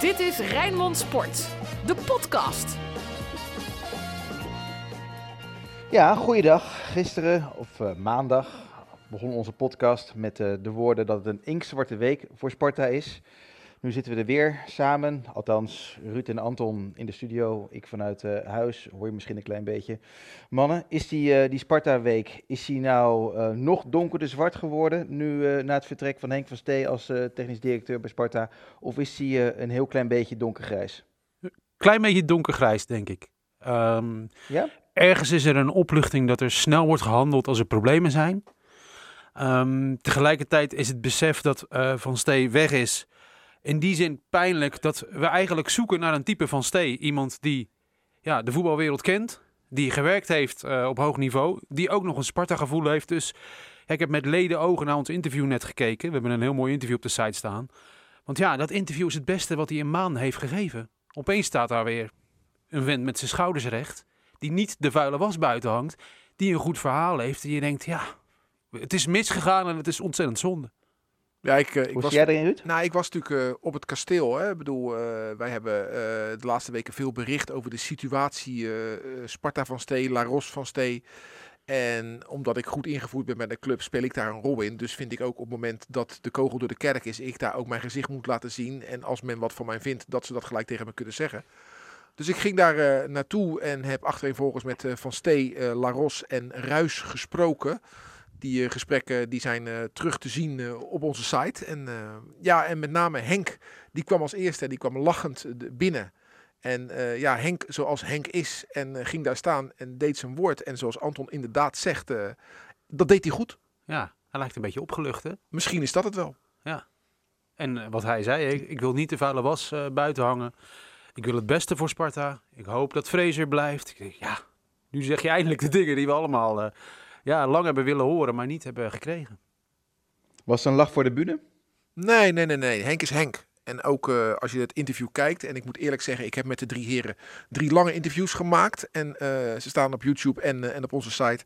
Dit is Rijnmond Sport, de podcast. Ja, goeiedag. Gisteren of uh, maandag begon onze podcast met uh, de woorden dat het een inkzwarte week voor Sparta is. Nu zitten we er weer samen, althans Ruud en Anton in de studio, ik vanuit uh, huis, hoor je misschien een klein beetje. Mannen, is die, uh, die Sparta-week, is die nou uh, nog donkerder zwart geworden nu na het vertrek van Henk van Stee als technisch directeur bij Sparta? Of is die een heel klein beetje donkergrijs? Klein beetje donkergrijs, denk ik. Um, ja? Ergens is er een opluchting dat er snel wordt gehandeld als er problemen zijn. Um, tegelijkertijd is het besef dat Van Stee weg is in die zin pijnlijk dat we eigenlijk zoeken naar een type van Stee. Iemand die ja, de voetbalwereld kent, die gewerkt heeft uh, op hoog niveau, die ook nog een Sparta-gevoel heeft. Dus ik heb met leden ogen naar ons interview net gekeken. We hebben een heel mooi interview op de site staan. Want ja, dat interview is het beste wat hij een maand heeft gegeven. Opeens staat daar weer een vent met zijn schouders recht, die niet de vuile was buiten hangt, die een goed verhaal heeft. En je denkt, ja, het is misgegaan en het is ontzettend zonde. Ja, ik, uh, ik Hoe was, jij erin, Ruud? Nou, ik was natuurlijk uh, op het kasteel. Hè. Ik bedoel, uh, wij hebben de laatste weken veel bericht over de situatie Sparta van Stee, La Ros van Stee. En omdat ik goed ingevoerd ben met de club, speel ik daar een rol in. Dus vind ik ook op het moment dat de kogel door de kerk is, ik daar ook mijn gezicht moet laten zien. En als men wat van mij vindt, dat ze dat gelijk tegen me kunnen zeggen. Dus ik ging daar naartoe en heb achtereenvolgens met Van Stee, La Ros en Ruis gesproken. Die uh, gesprekken die zijn uh, terug te zien uh, op onze site. En, ja, en met name Henk, die kwam als eerste, die kwam lachend binnen. En ja, Henk zoals Henk is en ging daar staan en deed zijn woord. En zoals Anton inderdaad zegt, dat deed hij goed. Ja, hij lijkt een beetje opgelucht hè? Misschien is dat het wel. Ja. En wat hij zei, ik, ik wil niet de vuile was buiten hangen. Ik wil het beste voor Sparta. Ik hoop dat Fraser blijft. ja, nu zeg je eindelijk de dingen die we allemaal ja, lang hebben willen horen, maar niet hebben gekregen. Was het een lach voor de bühne? Nee, nee, nee, nee. Henk is Henk. En ook uh, als je het interview kijkt, en ik moet eerlijk zeggen, ik heb met de drie heren drie lange interviews gemaakt. En uh, ze staan op YouTube en, uh, en op onze site.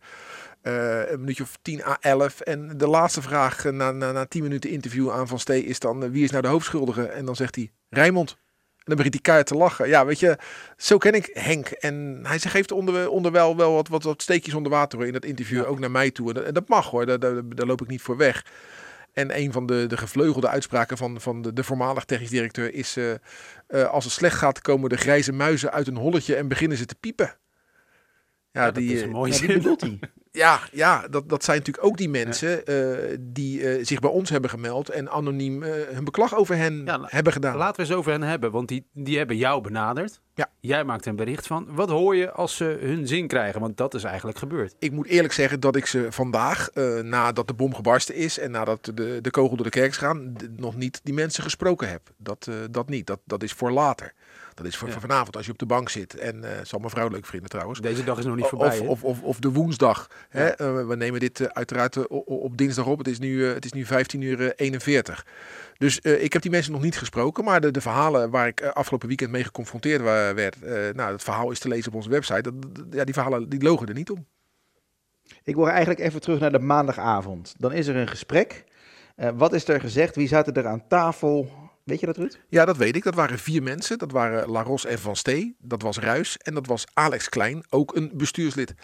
een minuutje of 10 à 11. En de laatste vraag na, na, na 10 minuten interview aan Van Stee is dan: wie is nou de hoofdschuldige? En dan zegt hij: Rijmond. En dan begint hij keihard te lachen. Ja, weet je, zo ken ik Henk. En hij geeft onder, onderwel wel wat, wat, wat steekjes onder water in dat interview, ook naar mij toe. En dat, mag hoor, daar, daar, daar, loop ik niet voor weg. En een van de, de gevleugelde uitspraken van, van de, de voormalig technisch directeur is... Uh, uh, als het slecht gaat, komen de grijze muizen uit een holletje en beginnen ze te piepen. Ja, die, dat is een mooie ja, bedoelt hij. Ja, ja dat, dat zijn natuurlijk ook die mensen uh, die uh, zich bij ons hebben gemeld en anoniem uh, hun beklag over hen ja, hebben gedaan. Laten we eens over hen hebben, want die, die hebben jou benaderd. Ja. Jij maakt een bericht van. Wat hoor je als ze hun zin krijgen? Want dat is eigenlijk gebeurd. Ik moet eerlijk zeggen dat ik ze vandaag, nadat de bom gebarsten is en nadat de, de kogel door de kerk is gaan, nog niet die mensen gesproken heb. Dat, dat niet, dat, dat is voor later. Dat is voor, voor, vanavond als je op de bank zit. En uh, zal mijn vrouw leuk vinden trouwens. Deze dag is nog niet voorbij. Of, of, of, of, de woensdag. Hè? Uh, we nemen dit uh, uiteraard op dinsdag op. Het is nu, het is nu 15 uur 41. Dus ik heb die mensen nog niet gesproken. Maar de, de verhalen waar ik afgelopen weekend mee geconfronteerd werd. nou, het verhaal is te lezen op onze website. Dat, ja, die verhalen die logen er niet om. Ik wil eigenlijk even terug naar de maandagavond. Dan is er een gesprek. wat is er gezegd? Wie zaten er aan tafel? Weet je dat, Ruud? Ja, dat weet ik. Dat waren vier mensen. Dat waren Laros en Van Stee. Dat was Ruis. En dat was Alex Klein, ook een bestuurslid.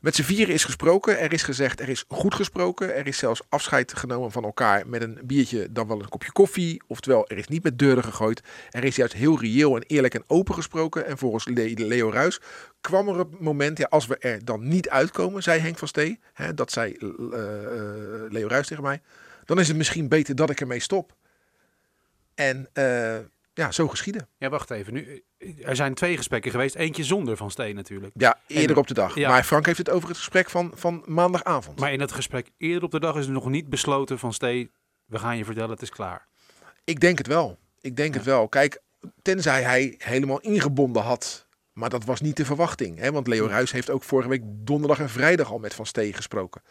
Met z'n vieren is gesproken. Er is gezegd, er is goed gesproken. Er is zelfs afscheid genomen van elkaar met een biertje, dan wel een kopje koffie. Oftewel, er is niet met deuren gegooid. Er is juist heel reëel en eerlijk en open gesproken. En volgens Leo Ruis kwam er een moment, ja, als we er dan niet uitkomen, zei Henk van Stee. Hè, dat zei uh, uh, Leo Ruis tegen mij. Dan is het misschien beter dat ik ermee stop. En uh, ja, zo geschieden. Ja, wacht even. Nu, er zijn twee gesprekken geweest. Eentje zonder Van Steen natuurlijk. Ja, eerder op de dag. Ja. Maar Frank heeft het over het gesprek van, van maandagavond. Maar in dat gesprek eerder op de dag is er nog niet besloten van Steen... we gaan je vertellen, het is klaar. Ik denk het wel. Ik denk het wel. Kijk, tenzij hij helemaal ingebonden had... maar dat was niet de verwachting. Hè? Want Leo Ruis heeft ook vorige week donderdag en vrijdag al met Van Steen gesproken.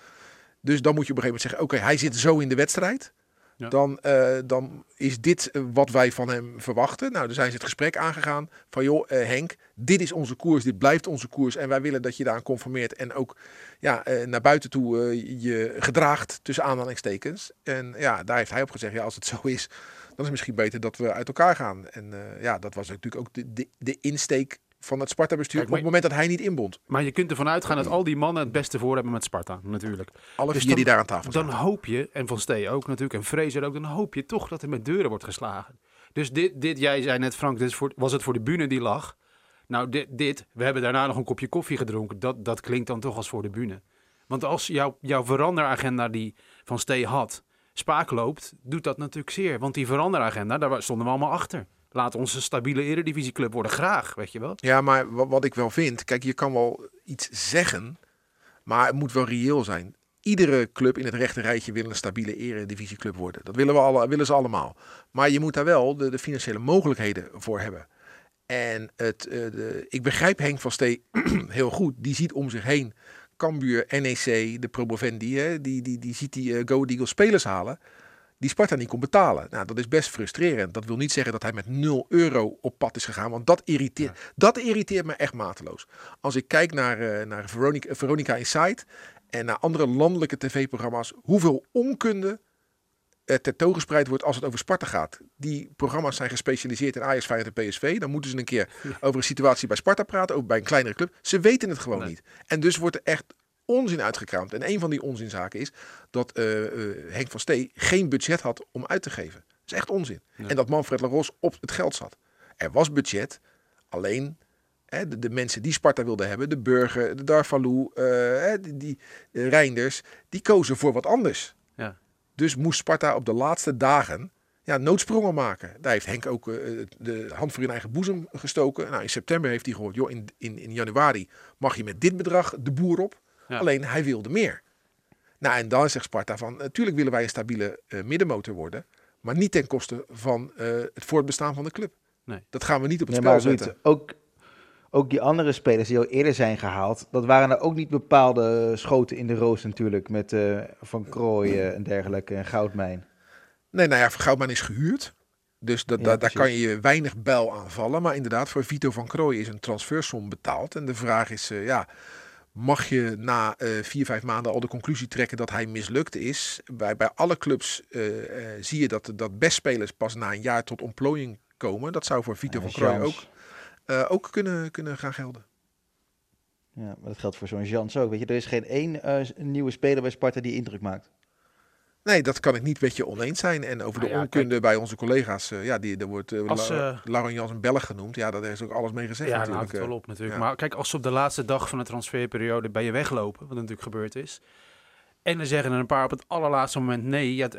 Dus dan moet je op een gegeven moment zeggen... oké, hij zit zo in de wedstrijd... Dan, uh, dan is dit eh, wat wij van hem verwachten. Nou, dan zijn ze het gesprek aangegaan van joh, uh, Henk, dit is onze koers, dit blijft onze koers. En wij willen dat je daaraan conformeert en ook ja, naar buiten toe je gedraagt tussen aanhalingstekens. En ja, daar heeft hij op gezegd, ja, als het zo is, dan is het misschien beter dat we uit elkaar gaan. En ja, dat was natuurlijk ook de, de insteek van het Sparta-bestuur op het moment dat hij niet inbond. Maar je kunt ervan uitgaan dat al die mannen het beste voor hebben met Sparta, natuurlijk. Alle dus vier die daar aan tafel zijn. Dan hoop je, en Van Stee ook natuurlijk, en Fraser ook, dan hoop je toch dat er met deuren wordt geslagen. Dus dit, dit jij zei net Frank, dit voor, was het voor de bühne die lag. Nou, dit, dit, we hebben daarna nog een kopje koffie gedronken. Dat, dat klinkt dan toch als voor de bühne. Want als jouw jouw veranderagenda die Van Stee had, spaak loopt, doet dat natuurlijk zeer. Want die veranderagenda, daar stonden we allemaal achter. Laat ons een stabiele eredivisieclub worden, graag, weet je wel. Ja, maar wat, ik wel vind, kijk, je kan wel iets zeggen, maar het moet wel reëel zijn. Iedere club in het rechte rijtje wil een stabiele eredivisieclub worden. Dat willen, we alle, willen ze allemaal. Maar je moet daar wel de, financiële mogelijkheden voor hebben. En het, uh, de, ik begrijp Henk van Stee heel goed. Die ziet om zich heen Cambuur, NEC, de promovendi. Hè, die, die, die ziet die uh, Go Eagles spelers halen die Sparta niet kon betalen. Nou, dat is best frustrerend. Dat wil niet zeggen dat hij met 0 euro op pad is gegaan, want dat irriteert, dat irriteert me echt mateloos. Als ik kijk naar, uh, naar Veronica, Veronica Insight en naar andere landelijke tv-programma's, hoeveel onkunde er tentoongespreid wordt als het over Sparta gaat. Die programma's zijn gespecialiseerd in Ajax, Feyenoord en PSV. Dan moeten ze een keer over een situatie bij Sparta praten, ook bij een kleinere club. Ze weten het gewoon niet. En dus wordt er echt onzin uitgekraamd. En een van die onzinzaken is dat uh, Henk van Stee geen budget had om uit te geven. Dat is echt onzin. En dat Manfred Laros op het geld zat. Er was budget, alleen hè, de, de, mensen die Sparta wilden hebben, de Burger, de Darvalou, uh, die, die Reinders, die kozen voor wat anders. Ja. Dus moest Sparta op de laatste dagen ja, noodsprongen maken. Daar heeft Henk ook de hand voor in eigen boezem gestoken. Nou, in september heeft hij gehoord, joh, in, in, in januari mag je met dit bedrag de boer op. Alleen hij wilde meer. Nou, en dan zegt Sparta van, natuurlijk willen wij een stabiele uh, middenmotor worden, maar niet ten koste van uh, het voortbestaan van de club. Nee. Dat gaan we niet op het nee, spel zetten. Ook, ook die andere spelers die al eerder zijn gehaald, dat waren er ook niet bepaalde schoten in de roos natuurlijk, met uh, Van Krooijen en dergelijke en Goudmijn. Nee, nou ja, Goudmijn is gehuurd. Dus dat, daar kan je weinig bel aan vallen. Maar inderdaad, voor Vito van Krooijen is een transfersom betaald. En de vraag is, ja, mag je na uh, vier, vijf maanden al de conclusie trekken dat hij mislukt is. Bij, bij alle clubs uh, uh, zie je dat, dat bestspelers pas na een jaar tot ontplooiing komen. Dat zou voor Vito van Krooi ook, ook kunnen, kunnen gaan gelden. Ja, maar dat geldt voor zo'n Jans ook. Weet je, er is geen één nieuwe speler bij Sparta die indruk maakt. Nee, dat kan ik niet met je oneens zijn. En over de nou onkunde bij onze collega's, uh, ja, die, er wordt uh, als, uh, Laurent Jans een Belg genoemd. Ja, daar is ook alles mee gezegd ja, natuurlijk. Ja, wel op natuurlijk. Maar kijk, als ze op de laatste dag van de transferperiode bij je weglopen, wat natuurlijk gebeurd is, en dan zeggen er een paar op het allerlaatste moment nee. Ja,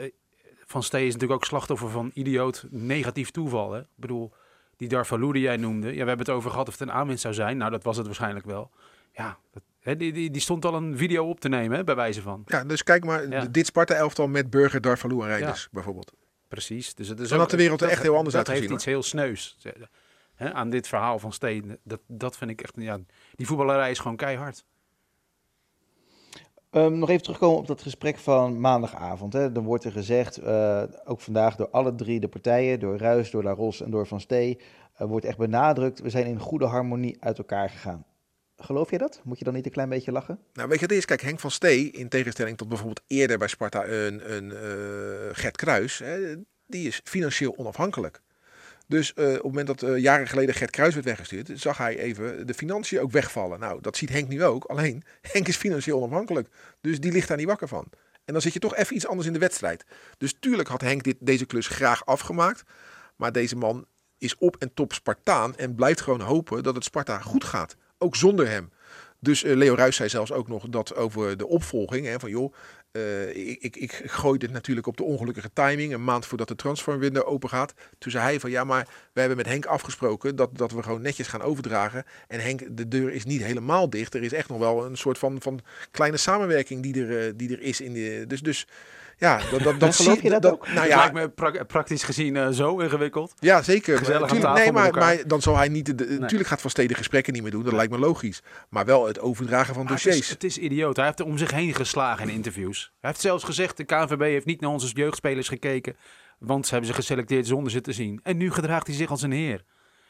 van Stee is natuurlijk ook slachtoffer van idioot negatief toeval. Hè? Ik bedoel, die Darvalou die jij noemde, ja, we hebben het over gehad of het een aanwinst zou zijn. Nou, dat was het waarschijnlijk wel. Ja, dat, die, die, die, stond al een video op te nemen, hè, bij wijze van. Ja, dus kijk maar, dit Sparta-elftal met Burger, Darvalou en Reinders bijvoorbeeld. Precies. Dus het is Dan had de wereld er echt heel anders. Dat heeft iets heel sneus hè, aan dit verhaal van Steen. Dat, dat vind ik echt, ja, die voetballerij is gewoon keihard. Um, nog even terugkomen op dat gesprek van maandagavond. Hè. Dan wordt er gezegd, uh, ook vandaag door alle drie de partijen, door Ruis, door La Ros en door Van Stee, uh, wordt echt benadrukt, we zijn in goede harmonie uit elkaar gegaan. Geloof je dat? Moet je dan niet een klein beetje lachen? Nou, weet je, het is, kijk, Henk van Stee, in tegenstelling tot bijvoorbeeld eerder bij Sparta een, een uh, Gert Kruis, hè, die is financieel onafhankelijk. Dus uh, op het moment dat uh, jaren geleden Gert Kruis werd weggestuurd, zag hij even de financiën ook wegvallen. Nou, dat ziet Henk nu ook. Alleen, Henk is financieel onafhankelijk. Dus die ligt daar niet wakker van. En dan zit je toch even iets anders in de wedstrijd. Dus tuurlijk had Henk dit, deze klus graag afgemaakt. Maar deze man is op en top Spartaan en blijft gewoon hopen dat het Sparta goed gaat ook zonder hem. Dus uh, Leo Ruijs zei zelfs ook nog dat over de opvolging. Hè, van joh, uh, ik, ik, ik gooi dit natuurlijk op de ongelukkige timing. Een maand voordat de transferwindow open gaat. Toen zei hij van ja, maar we hebben met Henk afgesproken dat, dat we gewoon netjes gaan overdragen. En Henk, de deur is niet helemaal dicht. Er is echt nog wel een soort van, van kleine samenwerking die er, uh, die er is. In de, dus, dus ja, dat, dat, dat geloof je dat, dat ook? Nou ja, lijkt me praktisch gezien uh, zo ingewikkeld. Ja, zeker. Gezellig nee, maar, maar dan zal hij niet. De, nee. Natuurlijk gaat Van Steden gesprekken niet meer doen. Dat lijkt me logisch. Maar wel het overdragen van dossiers. Het is, het is, idioot. Hij heeft er om zich heen geslagen in interviews. Hij heeft zelfs gezegd: de KNVB heeft niet naar onze jeugdspelers gekeken. Want ze hebben ze geselecteerd zonder ze te zien. En nu gedraagt hij zich als een heer.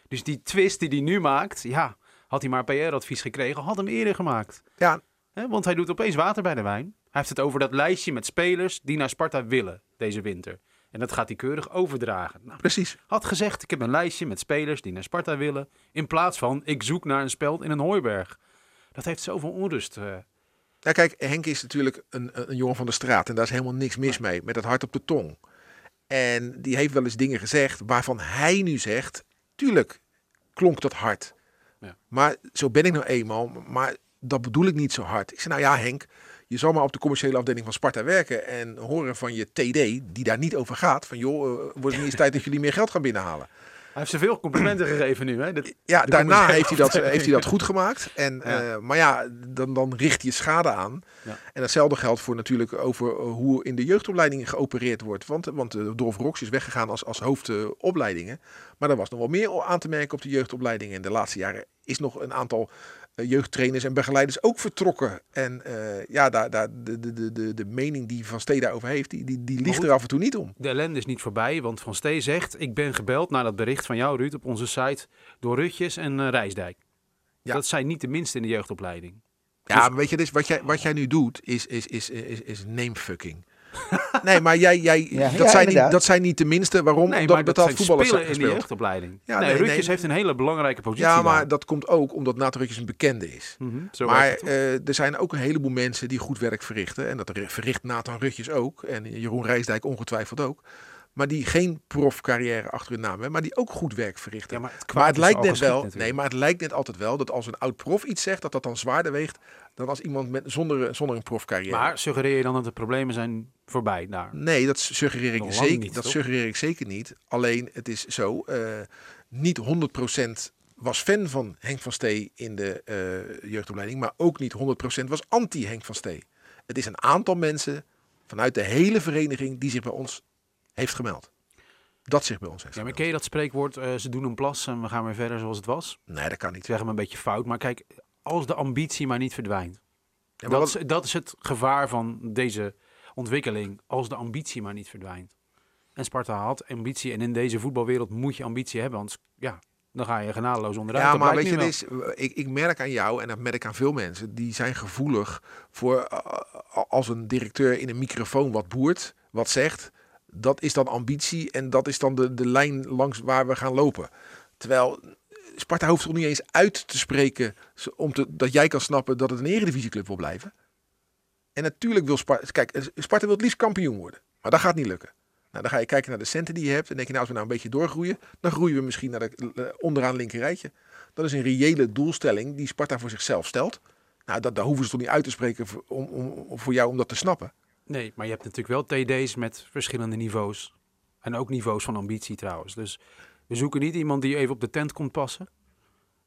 Dus die twist die hij nu maakt, ja, had hij maar PR-advies gekregen, had hem eerder gemaakt. Ja. want hij doet opeens water bij de wijn. Hij heeft het over dat lijstje met spelers die naar Sparta willen deze winter. En dat gaat hij keurig overdragen. Nou, Precies. Had gezegd, ik heb een lijstje met spelers die naar Sparta willen. In plaats van, ik zoek naar een speld in een hooiberg. Dat heeft zoveel onrust. Uh. Ja, kijk, Henk is natuurlijk een, een jongen van de straat. En daar is helemaal niks mis mee. Met het hart op de tong. En die heeft wel eens dingen gezegd waarvan hij nu zegt... Tuurlijk klonk dat hard. Ja. Maar zo ben ik nou eenmaal. Maar dat bedoel ik niet zo hard. Ik zei, nou ja Henk, je zal maar op de commerciële afdeling van Sparta werken en horen van je TD, die daar niet over gaat, van joh, uh, wordt het niet eens tijd dat jullie meer geld gaan binnenhalen. Hij heeft zoveel complimenten gegeven nu. Hè? ja, daarna heeft hij, dat, heeft hij dat goed gemaakt. En, uh, maar ja, dan, dan richt je schade aan. Ja. En hetzelfde geldt voor natuurlijk over uh, hoe in de jeugdopleiding geopereerd wordt. Want, want uh, Dolf Rox is weggegaan als, als hoofdopleidingen. maar er was nog wel meer aan te merken op de jeugdopleidingen. En de laatste jaren is nog een aantal eh, jeugdtrainers en begeleiders ook vertrokken. En uh, ja, daar, daar, de, de, de, de mening die Van Stee daarover heeft, die, die, die ligt er af en toe niet om. De ellende is niet voorbij, want Van Stee zegt... ik ben gebeld naar dat bericht van jou, Ruud, op onze site... door Rutjes en uh, Rijsdijk. Ja. Dat zijn niet de minste in de jeugdopleiding. Ja, dus... maar weet je, dus wat, jij, wat jij nu doet, is, is, is, is, is namefucking. Nee, maar jij, jij, dat, zijn niet, dat zijn niet de minste. Waarom? Nee, omdat betaald voetballers in de jeugdopleiding. Ja, nee, nee Rutjes heeft een hele belangrijke positie. Ja, maar dat komt ook omdat Nathan Rutjes een bekende is. Mm -hmm, maar uh, er zijn ook een heleboel mensen die goed werk verrichten. En dat verricht Nathan Rutjes ook. En Jeroen Rijsdijk ongetwijfeld ook maar die geen profcarrière achter hun naam hebben, maar die ook goed werk verrichten. Ja, maar het, maar het lijkt net wel, nee, maar het lijkt net altijd wel dat als een oud prof iets zegt, dat dat dan zwaarder weegt dan als iemand met, zonder, zonder een profcarrière. Maar suggereer je dan dat de problemen zijn voorbij daar? Nee, dat suggereer ik, zeker, niet, dat suggereer ik zeker niet. Alleen het is zo, uh, niet 100% was fan van Henk van Stee in de uh, jeugdopleiding, maar ook niet 100% was anti Henk van Stee. Het is een aantal mensen vanuit de hele vereniging die zich bij ons heeft gemeld. Dat zich bij ons heeft Ja, maar ken je dat spreekwoord, uh, ze doen een plas en we gaan weer verder zoals het was? Nee, dat kan niet. Zeg hem een beetje fout, maar kijk, als de ambitie maar niet verdwijnt. Ja, dat, is, dat is het gevaar van deze ontwikkeling, als de ambitie maar niet verdwijnt. En Sparta had ambitie en in deze voetbalwereld moet je ambitie hebben, want ja, dan ga je genadeloos onderuit. Ja, maar weet je, is, ik, ik merk aan jou en dat merk ik aan veel mensen, die zijn gevoelig voor uh, als een directeur in een microfoon wat boert, wat zegt, dat is dan ambitie en dat is dan de, de lijn langs waar we gaan lopen. Terwijl Sparta hoeft toch niet eens uit te spreken om te, dat jij kan snappen dat het een eredivisieclub wil blijven. En natuurlijk wil Sparta, kijk, Sparta wil het liefst kampioen worden, maar dat gaat niet lukken. Nou, dan ga je kijken naar de centen die je hebt en denk je nou als we nou een beetje doorgroeien, dan groeien we misschien naar de uh, onderaan linker rijtje. Dat is een reële doelstelling die Sparta voor zichzelf stelt. Nou, dat, daar hoeven ze toch niet uit te spreken om, om, voor jou om dat te snappen. Nee, maar je hebt natuurlijk wel TD's met verschillende niveaus. En ook niveaus van ambitie trouwens. Dus we zoeken niet iemand die even op de tent komt passen.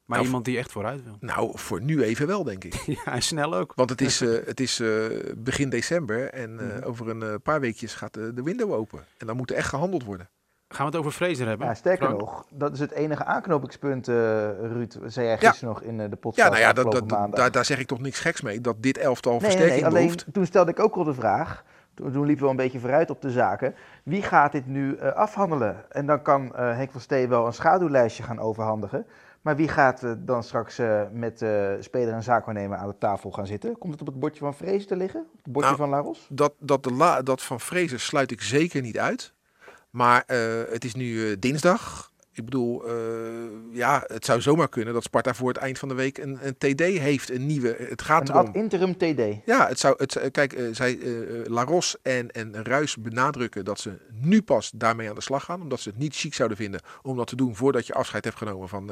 Maar nou, iemand die echt vooruit wil. Nou, voor nu even wel, denk ik. ja, snel ook. Want het is, uh, het is uh, begin december en uh, mm. over een paar weekjes gaat de window open. En dan moet er echt gehandeld worden. Gaan we het over Fraser hebben? Ja, sterker Frank? nog, dat is het enige aanknopingspunt, uh, Ruud, zei jij gisteren nog in de podcast. Ja, nou ja, dat, dat, daar, daar, zeg ik toch niks geks mee, dat dit elftal nee, versterking nee, nee, alleen, Toen stelde ik ook al de vraag, toen, toen liepen we een beetje vooruit op de zaken, wie gaat dit nu uh, afhandelen? En dan kan uh, Henk van Stee wel een schaduwlijstje gaan overhandigen. Maar wie gaat dan straks met speler en zaakwaarnemer aan de tafel gaan zitten? Komt het op het bordje van Vrezen te liggen? Op het bordje nou, van Laros? Dat, dat, de la, dat van Vrezen sluit ik zeker niet uit. Maar uh, het is nu uh, dinsdag. Ik bedoel, uh, ja, het zou zomaar kunnen dat Sparta voor het eind van de week een, een TD heeft, een nieuwe. Het gaat een erom. interim TD. Ja, het zou, het, kijk, uh, zij, uh, Laros en, en Ruis benadrukken dat ze nu pas daarmee aan de slag gaan. Omdat ze het niet chic zouden vinden om dat te doen voordat je afscheid hebt genomen van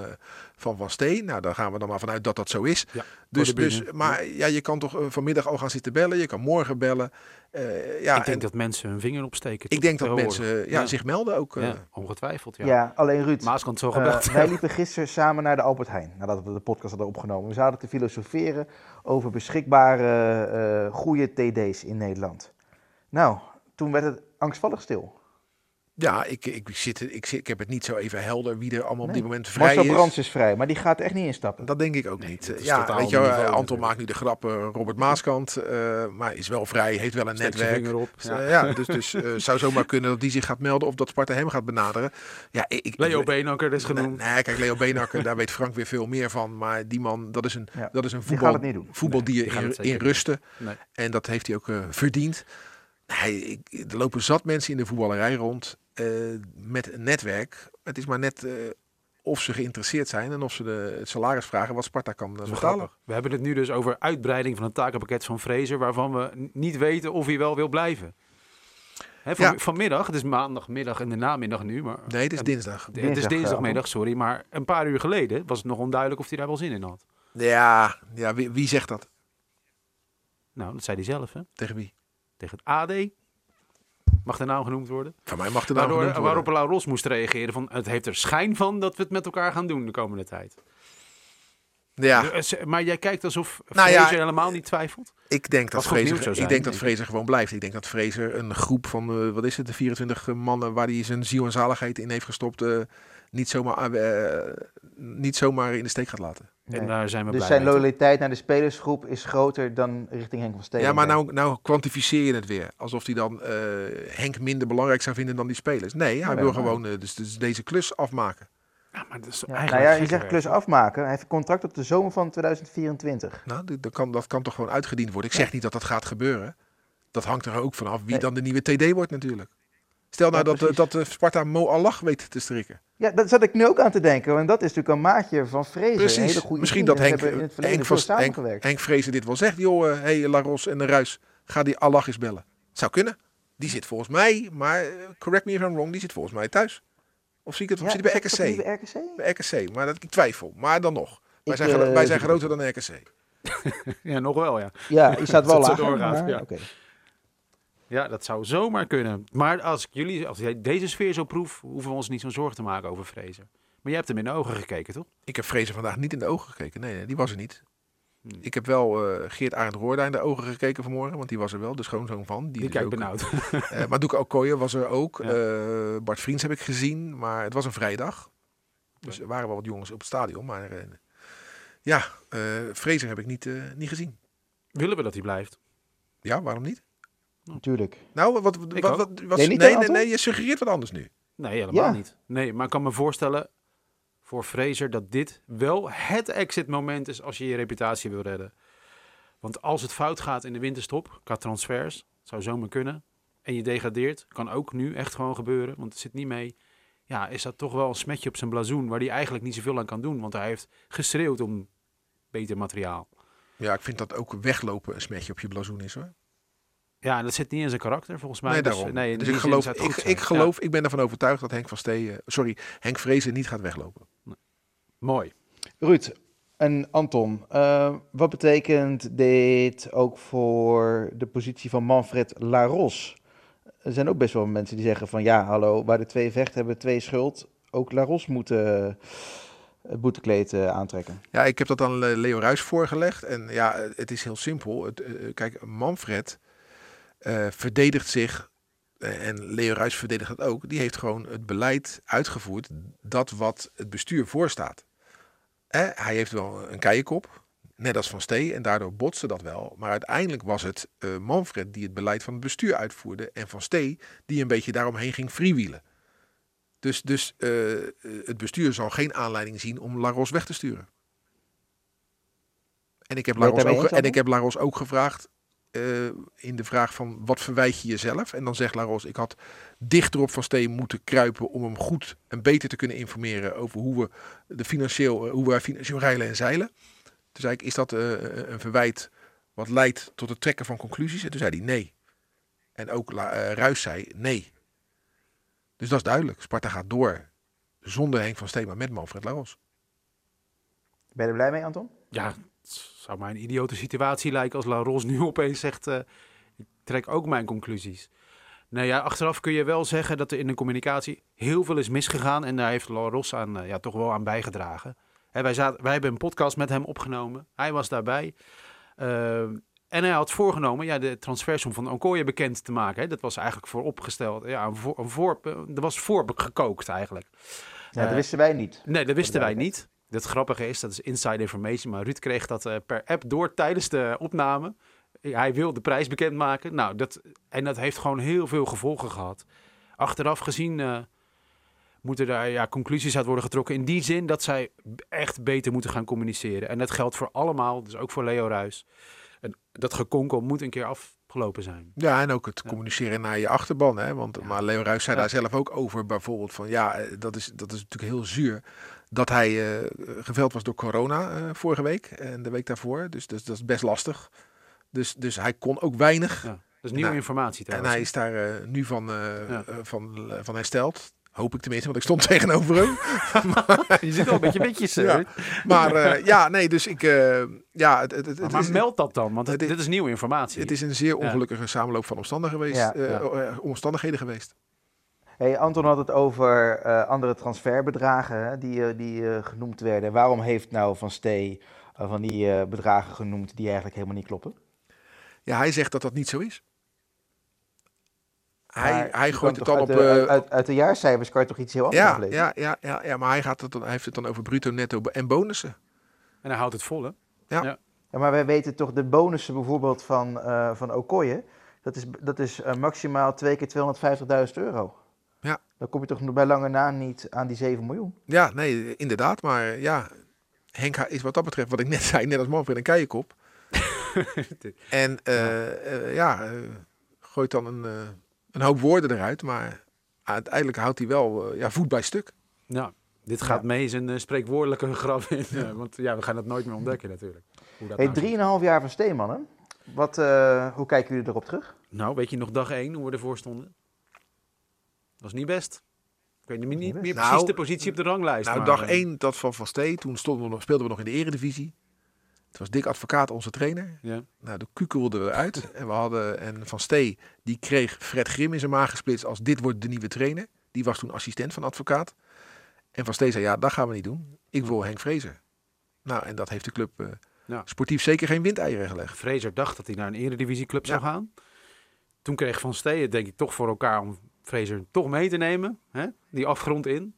Van, van Steen. Nou, daar gaan we dan maar vanuit dat dat zo is. Ja, dus, dus, maar ja, je kan toch vanmiddag al gaan zitten bellen. Je kan morgen bellen. Uh, ja, ik denk dat mensen hun vinger opsteken. Ik denk dat mensen ja, ja, zich melden ook. Uh. ongetwijfeld, ja. Ja, alleen Ruud, Maaskant zo gebeld. Uh, wij liepen gisteren samen naar de Albert Heijn, nadat we de podcast hadden opgenomen. We zaten te filosoferen over beschikbare goede TD's in Nederland. Nou, toen werd het angstvallig stil. Ja, ik, ik, zit, ik, zit, ik heb het niet zo even helder wie er allemaal op dit moment vrij Marcel is. Brands is vrij, maar die gaat echt niet instappen. Dat denk ik ook nee, niet. Ja, weet je, niveau, Anton maakt nu de grap Robert Maaskant, uh, maar is wel vrij, heeft wel een Steek netwerk. Op. Ja. Uh, ja, dus, dus uh, zou zomaar kunnen dat die zich gaat melden of dat Sparta hem gaat benaderen. Ja, ik, Leo Beenakker is genoemd. Nee, kijk, Leo Beenakker, daar weet Frank weer veel meer van. Maar die man, dat is een, ja. dat is een voetbal, voetbaldier nee, in, in rusten. Nee. En dat heeft hij ook verdiend. Nee, er lopen zat mensen in de voetballerij rond met een netwerk. Het is maar net of ze geïnteresseerd zijn en of ze de, het salaris vragen wat Sparta kan betalen. We hebben het nu dus over uitbreiding van het takenpakket van Fraser, waarvan we niet weten of hij wel wil blijven. Hè, van, Vanmiddag, het is maandagmiddag en de namiddag nu. Maar, nee, het is dinsdag. Het is dinsdagmiddag, sorry. Maar een paar uur geleden was het nog onduidelijk of hij daar wel zin in had. Ja, ja wie, wie zegt dat? Nou, dat zei hij zelf. Hè? Tegen wie? Tegen het AD. Mag de naam genoemd worden? Van mij mag de naam Waardoor, genoemd worden. Waarop Lau Ros moest reageren van... het heeft er schijn van dat we het met elkaar gaan doen de komende tijd. Ja. Eh, maar jij kijkt alsof nou helemaal niet twijfelt? Ik denk dat Fraser, ik denk dat gewoon blijft. Ik denk dat Fraser een groep van, uh, wat is het, de 24 mannen waar hij zijn ziel en zaligheid in heeft gestopt, uh, niet, zomaar, uh, niet zomaar in de steek gaat laten. En daar zijn we dus zijn loyaliteit naar de spelersgroep is groter dan richting Henk van Steen. Ja, maar nou, nou kwantificeer je het weer. Alsof hij dan Henk minder belangrijk zou vinden dan die spelers. Nee, hij wil gewoon dus, dus deze klus afmaken. Ja, maar dat is ja, nou ja, je zegt klus afmaken. Hij heeft een contract op de zomer van 2024. Nou, dat kan, dat kan toch gewoon uitgediend worden. Ik zeg niet dat dat gaat gebeuren. Dat hangt er ook vanaf wie dan de nieuwe TD wordt natuurlijk. Stel nou dat, dat Sparta Mo Allah weet te strikken. Ja, dat zat ik nu ook aan te denken. Want dat is natuurlijk een maatje van Vrezen. Precies. Een hele goede Misschien dat Henk, Henk, Henk, Henk Vrezen dit wel zegt. Joh, hé hey, Laros en de Ruis, ga die Allah eens bellen. Zou kunnen. Die zit volgens mij, maar eh, correct me if I'm wrong, die zit volgens mij thuis. Of zie ik het, of zit bij RKC? Bij RKC? Bij RKC, maar dat, ik twijfel. Maar dan nog. Wij, zijn, uh, wij zijn groter dan RKC. ja, nog wel, ja. Ja, je staat wel lager. Maar, ja. Ja, dat zou zomaar kunnen. Maar als ik jullie, als deze sfeer zo proef, hoeven we ons niet zo'n zorgen te maken over Vrezen. Maar jij hebt hem in de ogen gekeken, toch? Ik heb Vrezen vandaag niet in de ogen gekeken. Nee, die was er niet. Hmm. Ik heb wel uh, Geert Arend Roorda in de ogen gekeken vanmorgen, want die was er wel, de schoonzoon van. Die, die kijkt benauwd. uh, maar Doeke Okoye was er ook. Uh, Bart Vriends heb ik gezien, maar het was een vrijdag. Dus er waren wel wat jongens op het stadion, maar ja, Fraser heb ik niet, niet gezien. Willen we dat hij blijft? Ja, waarom niet? Natuurlijk. Nou, wat, wat, wat, wat was, nee, nee, nee, nee, je suggereert wat anders nu. Nee, helemaal niet. Nee, maar ik kan me voorstellen, voor Fraser dat dit wel het exit moment is als je je reputatie wil redden. Want als het fout gaat in de winterstop, qua transfers, zou zomaar kunnen. En je degradeert, kan ook nu echt gewoon gebeuren, want het zit niet mee. Ja, is dat toch wel een smetje op zijn blazoen waar hij eigenlijk niet zoveel aan kan doen. Want hij heeft geschreeuwd om beter materiaal. Ja, ik vind dat ook weglopen een smetje op je blazoen is hoor. Ja, dat zit niet in zijn karakter volgens mij. Nee, dus, daarom. nee, dus ik geloof, ik, ik, geloof, ik ben ervan overtuigd dat Henk van Steen, sorry, Henk Vrezen niet gaat weglopen. Mooi. Ruud en Anton, uh, wat betekent dit ook voor de positie van Manfred Laros? Er zijn ook best wel mensen die zeggen van ja, hallo, waar de twee vechten hebben twee schuld. Ook Laros moet het boetekleed uh, aantrekken. Ja, ik heb dat aan Leo Ruis voorgelegd. En ja, het is heel simpel. Het, uh, kijk, Manfred verdedigt zich en Leo Ruijs verdedigt dat ook, die heeft gewoon het beleid uitgevoerd dat wat het bestuur voorstaat. Eh, hij heeft wel een keiekop, net als Van Stee, en daardoor botste dat wel. Maar uiteindelijk was het uh, Manfred die het beleid van het bestuur uitvoerde en Van Stee die een beetje daaromheen ging freewheelen. Dus, dus uh, het bestuur zal geen aanleiding zien om Laros weg te sturen. En ik heb Laros, ook, en ik heb Laros ook gevraagd, uh, in de vraag van wat verwijt je jezelf? En dan zegt Laros, ik had dichter op Van Steen moeten kruipen om hem goed en beter te kunnen informeren over hoe we de financieel, uh, hoe wij financieel reilen en zeilen. Toen zei ik, is dat uh, een verwijt wat leidt tot het trekken van conclusies? En toen zei hij nee. En ook La, Ruis zei nee. Dus dat is duidelijk. Sparta gaat door zonder Henk van Steen, maar met Manfred Laros. Ben je er blij mee, Anton? Ja, zou mij een idiote situatie lijken als La Ros nu opeens zegt, uh, ik trek ook mijn conclusies. Nou ja, achteraf kun je wel zeggen dat er in de communicatie heel veel is misgegaan. En daar heeft La Ros aan, uh, ja, toch wel aan bijgedragen. Hè, wij, zaten, wij hebben een podcast met hem opgenomen. Hij was daarbij. Uh, en hij had voorgenomen ja, de transfersom van Okoye bekend te maken. Hè. Dat was eigenlijk vooropgesteld. Ja, een voor, een voor, er was voorgekookt eigenlijk. Ja, dat wisten wij niet. Nee, dat wisten wij niet. Het grappige is, dat is inside information, maar Ruud kreeg dat uh, per app door tijdens de opname. Hij wil de prijs bekendmaken. Nou, dat, en dat heeft gewoon heel veel gevolgen gehad. Achteraf gezien uh, moeten daar ja, conclusies uit worden getrokken. In die zin dat zij echt beter moeten gaan communiceren. En dat geldt voor allemaal, dus ook voor Leo Ruis. En dat gekonkel moet een keer af, gelopen zijn. Ja, en ook het communiceren naar je achterban. Hè? Want maar Leo Ruijs zei daar zelf ook over bijvoorbeeld van ja, eh, dat is, dat is natuurlijk heel zuur dat hij uh, geveld was door corona uh, vorige week en de week daarvoor. Dus, dus dat is best lastig. Dus, dus hij kon ook weinig. Ja, dat is nieuwe nou, informatie trouwens. En hij is daar nu van, ja. van, van hersteld. Hoop ik tenminste, want ik stond tegenover hem. je zit al een beetje witjes. Ja. Maar ja, nee, dus ik... Ja, het, het, het, maar, maar meld dat dan, want dit is nieuwe informatie. Het is een zeer ongelukkige samenloop van omstandigheden geweest. Omstandigheden geweest. Hey, Anton had het over andere transferbedragen die, die genoemd werden. Waarom heeft nou Van Stee van die bedragen genoemd die eigenlijk helemaal niet kloppen? Ja, hij zegt dat dat niet zo is. Hij, hij gooit het dan op... De, uh, uit, uit, de jaarcijfers kan je toch iets heel anders ja, Ja, ja, ja, ja, maar hij, gaat het dan, hij heeft het dan over bruto, netto en bonussen. En hij houdt het vol, hè? Ja. ja. ja maar wij weten toch de bonussen bijvoorbeeld van, uh, van Okoye. Dat is, dat is uh, maximaal twee keer 250.000 euro. Ja. Dan kom je toch bij lange na niet aan die 7 miljoen. Ja, nee, inderdaad. Maar ja, Henk is wat dat betreft, wat ik net zei, net als Manfred een keiekop. en uh, ja, gooit dan een een hoop woorden eruit, maar uiteindelijk houdt hij wel uh, ja, voet bij stuk. Ja, dit gaat ja. mee zijn uh, spreekwoordelijke grap in. Ja. want ja, we gaan het nooit meer ontdekken natuurlijk. Hoe dat hey, nou drieënhalf jaar van Steeman, Wat, uh, hoe kijken jullie erop terug? Nou, weet je nog dag één hoe we ervoor stonden? Dat was niet best. Ik weet niet, niet meer precies nou, de positie op de ranglijst. Nou, dag één dat van Van Stee, toen stonden we nog, speelden we nog in de eredivisie. Het was Dick Advocaat, onze trainer. Ja. Nou, de kukelden we uit. en we hadden, en Van Stee, die kreeg Fred Grim in zijn maag gesplitst als dit wordt de nieuwe trainer. Die was toen assistent van Advocaat. En Van Stee zei, ja, dat gaan we niet doen. Ik wil Henk Vrezer. Nou, en dat heeft de club uh, ja. sportief zeker geen windeieren gelegd. Vrezer dacht dat hij naar een eredivisieclub ja. zou gaan. Toen kreeg Van Stee het denk ik toch voor elkaar om Vrezer toch mee te nemen. Hè? Die afgrond in.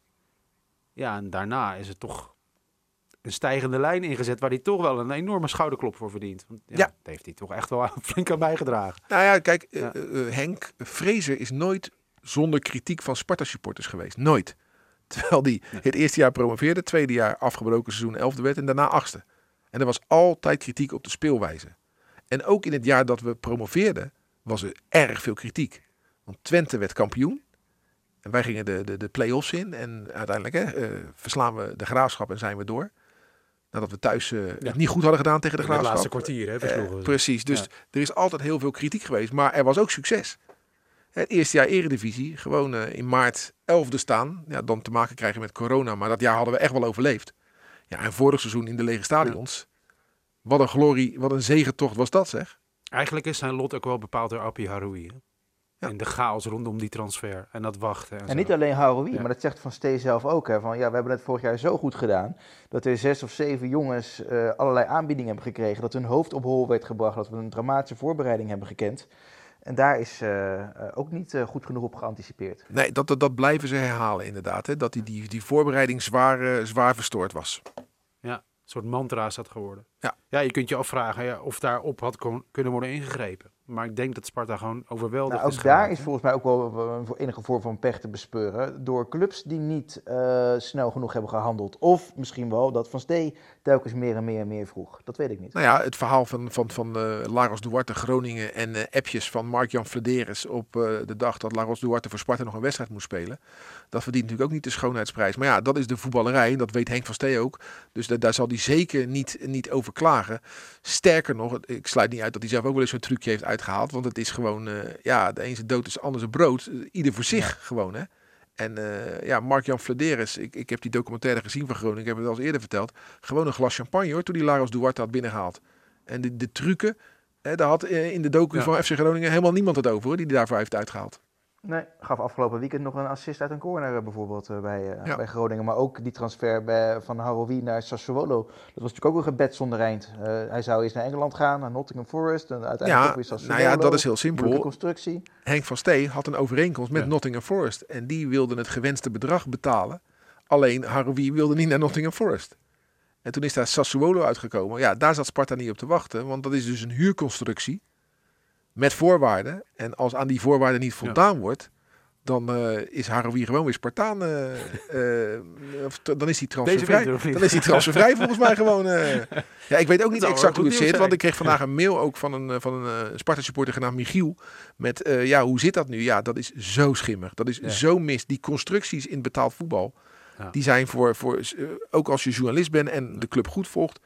Ja, en daarna is het toch een stijgende lijn ingezet waar hij toch wel een enorme schouderklop voor verdient. Want, ja, ja. Dat heeft hij toch echt wel flink aan bijgedragen. Nou ja, kijk, ja. Uh, uh, Henk Vrezer is nooit zonder kritiek van Sparta-supporters geweest. Nooit. Terwijl die nee. het eerste jaar promoveerde, tweede jaar afgebroken seizoen elfde werd en daarna achtste. En er was altijd kritiek op de speelwijze. En ook in het jaar dat we promoveerden was er erg veel kritiek. Want Twente werd kampioen. En wij gingen de, de, de play-offs in. En uiteindelijk hè, uh, verslaan we de graafschap en zijn we door. Nadat we thuis uh, ja. niet goed hadden gedaan tegen de Graafschap. De laatste kwartier, hè? Uh, precies. Dus ja. er is altijd heel veel kritiek geweest. Maar er was ook succes. Het eerste jaar eredivisie. Gewoon in maart 11e staan. Ja, dan te maken krijgen met corona. Maar dat jaar hadden we echt wel overleefd. Ja, en vorig seizoen in de lege stadions. Wat een glorie, wat een zegentocht was dat zeg. Eigenlijk is zijn lot ook wel bepaald door Appie Haroui. Hè? Ja. En de chaos rondom die transfer en dat wachten. En, en niet alleen Haroui, ja. maar dat zegt Van Stee zelf ook. Hè, van, ja, we hebben het vorig jaar zo goed gedaan dat er zes of zeven jongens uh, allerlei aanbiedingen hebben gekregen. Dat hun hoofd op hol werd gebracht, dat we een dramatische voorbereiding hebben gekend. En daar is uh, uh, ook niet uh, goed genoeg op geanticipeerd. Nee, dat, dat, dat blijven ze herhalen inderdaad. Hè? Dat die, die, die voorbereiding zwaar, zwaar verstoord was. Ja, een soort mantra is dat geworden. Ja, ja je kunt je afvragen ja, of daarop had kon, kunnen worden ingegrepen. Maar ik denk dat Sparta gewoon overweldigd nou, is. Ook daar is volgens mij ook wel een enige vorm van pech te bespeuren. Door clubs die niet uh, snel genoeg hebben gehandeld. Of misschien wel dat Van Stee telkens meer en meer en meer vroeg. Dat weet ik niet. Nou ja, het verhaal van, van, van uh, Lagos Duarte Groningen en uh, appjes van Mark-Jan Flederis op de dag dat Lagos Duarte voor Sparta nog een wedstrijd moest spelen. Dat verdient natuurlijk ook niet de schoonheidsprijs. Maar ja, dat is de voetballerij. Dat weet Henk van Stee ook. Dus da daar zal hij zeker niet, niet over klagen. Sterker nog, ik sluit niet uit dat hij zelf ook wel eens zo'n trucje heeft uitgehaald. Want het is gewoon, uh, ja, de ene zijn dood is de ander zijn brood. Ieder voor zich ja. gewoon, hè. En uh, ja, Mark-Jan Flederis, ik, ik heb die documentaire gezien van Groningen, ik heb het al eens eerder verteld. Gewoon een glas champagne hoor, toen die Lagos Duarte had binnengehaald. En de, de trucken, hè, daar had in de docu ja. van FC Groningen helemaal niemand het over hoor, die die daarvoor heeft uitgehaald. Nee, gaf afgelopen weekend nog een assist uit een corner bijvoorbeeld uh, bij, uh, ja. bij Groningen. Maar ook die transfer bij, van Haroui naar Sassuolo. Dat was natuurlijk ook een gebed zonder eind. Uh, hij zou eerst naar Engeland gaan, naar Nottingham Forest. En uiteindelijk ja, ook weer Sassuolo. Nou ja, dat is heel simpel. constructie. Henk van Stee had een overeenkomst met ja. Nottingham Forest. En die wilden het gewenste bedrag betalen. Alleen Haroui wilde niet naar Nottingham Forest. En toen is daar Sassuolo uitgekomen. Ja, daar zat Sparta niet op te wachten. Want dat is dus een huurconstructie met voorwaarden. En als aan die voorwaarden niet voldaan ja. wordt, dan uh, is Haroui gewoon weer Spartaan. Uh, uh, dan is hij transfervrij. Dan is hij transfervrij volgens mij gewoon. ja, ik weet ook niet exact hoe het zit. Want ik kreeg vandaag een mail ook van een, van een Sparta supporter genaamd Michiel. Met ja, hoe zit dat nu? Ja, dat is zo schimmig. Dat is zo mis. Die constructies in betaald voetbal. Ja. Die zijn voor, voor ook als je journalist bent en de club goed volgt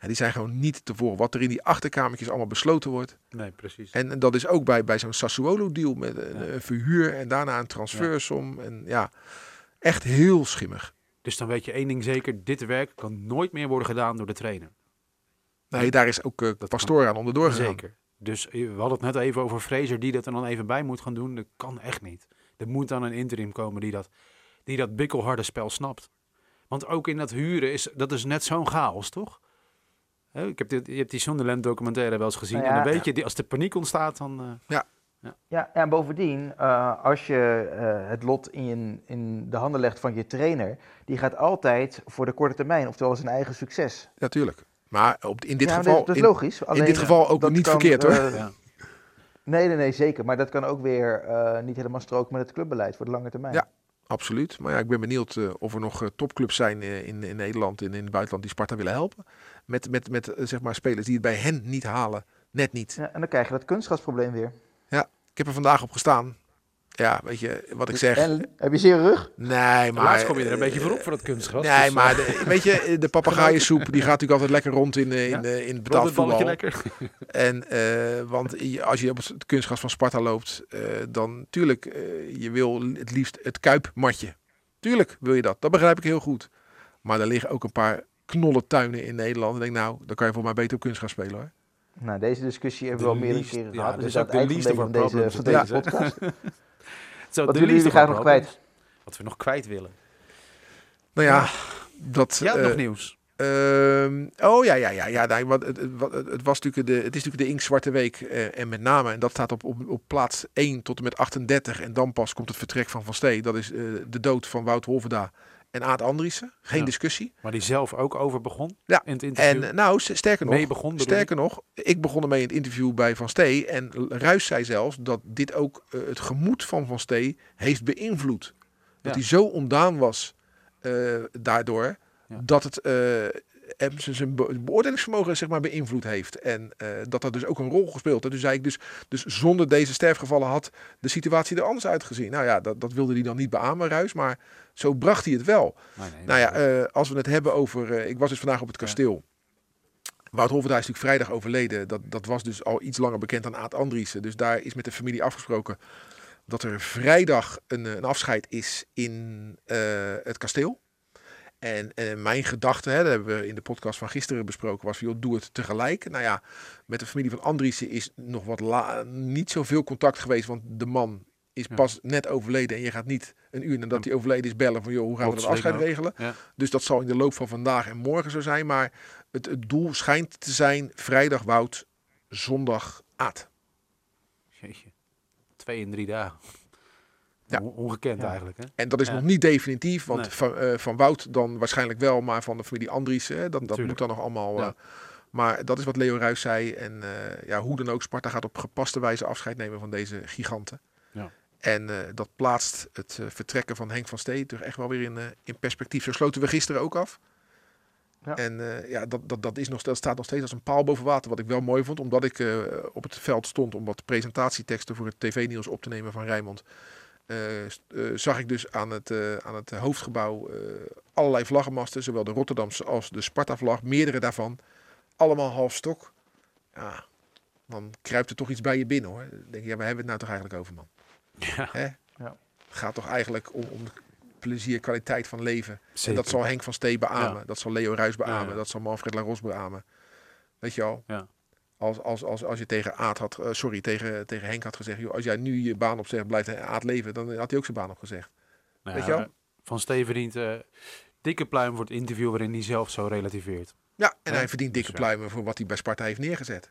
ja, die zijn gewoon niet te voor. Wat er in die achterkamertjes allemaal besloten wordt. Nee, precies. En, dat is ook bij, bij zo'n Sassuolo-deal met een, verhuur en daarna een transfersom. En ja, echt heel schimmig. Dus dan weet je één ding zeker, dit werk kan nooit meer worden gedaan door de trainer. Nee, daar is ook uh, Pastoor aan onderdoor gegaan. Zeker. Dus eh, we hadden het net even over Fraser die dat er dan even bij moet gaan doen. Dat kan echt niet. Er moet dan een interim komen die dat, die dat bikkelharde spel snapt. Want ook in dat huren is dat is net zo'n chaos, toch? Ik heb dit, je hebt die Sunderland documentaire wel eens gezien. Nou en dan weet je, als de paniek ontstaat, dan... Uh, ja. Ja. ja, en bovendien, uh, als je uh, het lot in, in de handen legt van je trainer, die gaat altijd voor de korte termijn, oftewel zijn eigen succes. Natuurlijk. Maar op, in dit geval. Dat is logisch. Alleen, in dit geval ook niet verkeerd hoor. Ja. Nee, nee, nee, zeker. Maar dat kan ook weer niet helemaal stroken met het clubbeleid voor de lange termijn. Ja, absoluut. Maar ja, ik ben benieuwd uh, of er nog uh, topclubs zijn in, in Nederland en in het buitenland die Sparta willen helpen met, met, met eh, zeg maar spelers die het bij hen niet halen. Net niet. Ja, en dan krijg je dat kunstgrasprobleem weer. Ja, ik heb er vandaag op gestaan. Ja, weet je wat ik zeg. En, heb je zeer rug? Nee, maar... Laatst kom je er een beetje voor op voor dat kunstgras. Nee, dus, maar de, weet je, de papegaaiensoep die gaat natuurlijk altijd lekker rond in, in, ja, in, in betaald voetbal. lekker. En, uh, want als je op het kunstgras van Sparta loopt, uh, dan tuurlijk, uh, je wil het liefst het kuipmatje. Tuurlijk wil je dat, dat begrijp ik heel goed. Maar er liggen ook een paar knollentuinen in Nederland. En denk nou, dan kan je voor mij beter op kunst gaan spelen hoor. Nou, deze discussie hebben we al meerdere keren gehad. dus, dus ook de liefde van deze, van deze podcast. Zo, Wat willen jullie graag nog kwijt? Wat we nog kwijt willen. Nou ja, dat... Ja, uh, nog nieuws. Uh, oh ja, ja, ja, ja. Nee, wat, het, het, het, was natuurlijk de, het is natuurlijk de inktzwarte week. Uh, en met name, en dat staat op, op, op plaats 1 tot en met 38. En dan pas komt het vertrek van Van Stee. Dat is uh, de dood van Wout Holverda en Aad Andriessen. Geen discussie. Maar die zelf ook over begon ja. in het interview. En nou, sterker nog, begon, sterker nog, ik begon ermee in het interview bij Van Stee. En Ruis zei zelfs dat dit ook uh, het gemoed van Van Stee heeft beïnvloed. Dat hij zo ontdaan was uh, daardoor, dat het uh, zijn beoordelingsvermogen zeg maar, beïnvloed heeft. En uh, dat dat dus ook een rol gespeeld heeft. Dus zei ik dus, dus zonder deze sterfgevallen had de situatie er anders uitgezien. Nou ja, dat, dat wilde hij dan niet beamen, Ruis. Maar zo bracht hij het wel. Nee, nee, nou ja, uh, als we het hebben over... Uh, ik was dus vandaag op het kasteel. Wout Hovendaar is natuurlijk vrijdag overleden. Dat, dat was dus al iets langer bekend dan Aad Andriessen. Dus daar is met de familie afgesproken dat er vrijdag een, een afscheid is in het kasteel. En, en, mijn gedachte, hè, dat hebben we in de podcast van gisteren besproken, was: joh, doe het tegelijk. Nou ja, met de familie van Andriessen is nog wat la, niet zoveel contact geweest, want de man is pas net overleden en je gaat niet een uur nadat hij overleden is bellen van joh, hoe gaan we dat afscheid regelen. Dus dat zal in de loop van vandaag en morgen zo zijn. Maar het, het doel schijnt te zijn vrijdag Wout, zondag Aad. Jeetje. Twee en drie dagen. Ja. Ongekend eigenlijk. Hè? En dat is nog niet definitief, want van, uh, van Wout dan waarschijnlijk wel, maar van de familie Andries, hè, dat, dat moet dan nog allemaal... Uh, maar dat is wat Leo Ruijs zei. En uh, ja, hoe dan ook, Sparta gaat op gepaste wijze afscheid nemen van deze giganten. Ja. En uh, dat plaatst het uh, vertrekken van Henk van Stee toch echt wel weer in, uh, in perspectief. Zo sloten we gisteren ook af. Ja. En ja, dat, dat, dat, is nog, dat staat nog steeds als een paal boven water. Wat ik wel mooi vond, omdat ik op het veld stond om wat presentatieteksten voor het tv-nieuws op te nemen van Rijmond. Zag ik dus aan het, aan het hoofdgebouw allerlei vlaggenmasten, zowel de Rotterdamse als de Sparta-vlag, meerdere daarvan. Allemaal half stok. Ja, dan kruipt er toch iets bij je binnen hoor. Dan denk je, ja, waar hebben we het nou toch eigenlijk over, man? Ja. Hè? ja. Het gaat toch eigenlijk om, om plezier, kwaliteit van leven. En dat zal Henk van Stee beamen. Dat zal Leo Ruis beamen. Dat zal Manfred Laros beamen. Weet je al? Ja. Als, als, als, als je tegen Aad had, uh, sorry, tegen, tegen Henk had gezegd, joh, als jij nu je baan opzegt, blijft Aad leven, dan had hij ook zijn baan opgezegd. Nou Weet je al? Van Stee verdient uh, dikke pluim voor het interview waarin hij zelf zo relativeert. Ja, en hij verdient dikke dus pluimen voor wat hij bij Sparta heeft neergezet.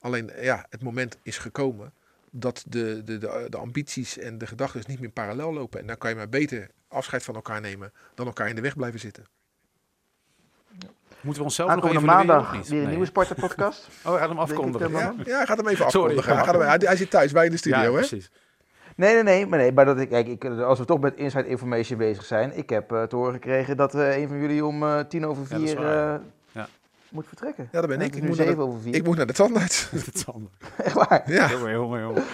Alleen, ja, het moment is gekomen dat de, de, de, de ambities en de gedachten niet meer parallel lopen. En dan kan je maar beter afscheid van elkaar nemen dan elkaar in de weg blijven zitten. Moeten we onszelf nog even maandag weer een nee. nieuwe sportenpodcast. oh, hij gaat hem afkondigen. Ja, ja, gaat hem even afkondigen. Hij, hij, hij, zit thuis bij in de studio, ja, hè? Precies. Nee, nee, nee. Maar, nee, maar dat ik, kijk, ik, als we toch met inside information bezig zijn. Ik heb uh, te horen gekregen dat uh, een van jullie om uh, tien over vier ja. Moet vertrekken. Ja, dat ben ik. Ik moet, naar de, over vier. ik moet naar de tandarts. de tandarts. Echt waar? Ja. Jongen, jongen, jongen.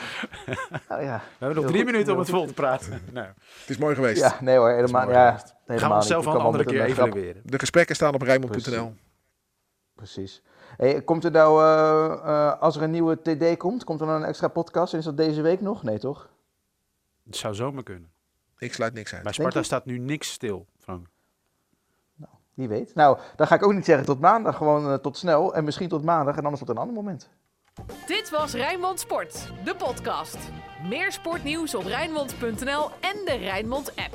Nou, ja. We hebben nog drie minuten om het vol te praten. nou. Het is mooi geweest. Ja, nee hoor, helemaal, ja, helemaal Gaan we onszelf een andere keer evalueren. De gesprekken staan op Rijnmond.nl. Precies. Hey, komt er nou, uh, uh, als er een nieuwe TD komt, komt er dan een extra podcast? En is dat deze week nog? Nee, toch? Het zou zomaar kunnen. Ik sluit niks uit. Bij Sparta staat nu niks stil, Frank. Wie weet. Nou, dan ga ik ook niet zeggen tot maandag, gewoon uh, tot snel. En misschien tot maandag en anders tot een ander moment. Dit was Rijnmond Sport, de podcast. Meer sportnieuws op Rijnmond.nl en de Rijnmond app.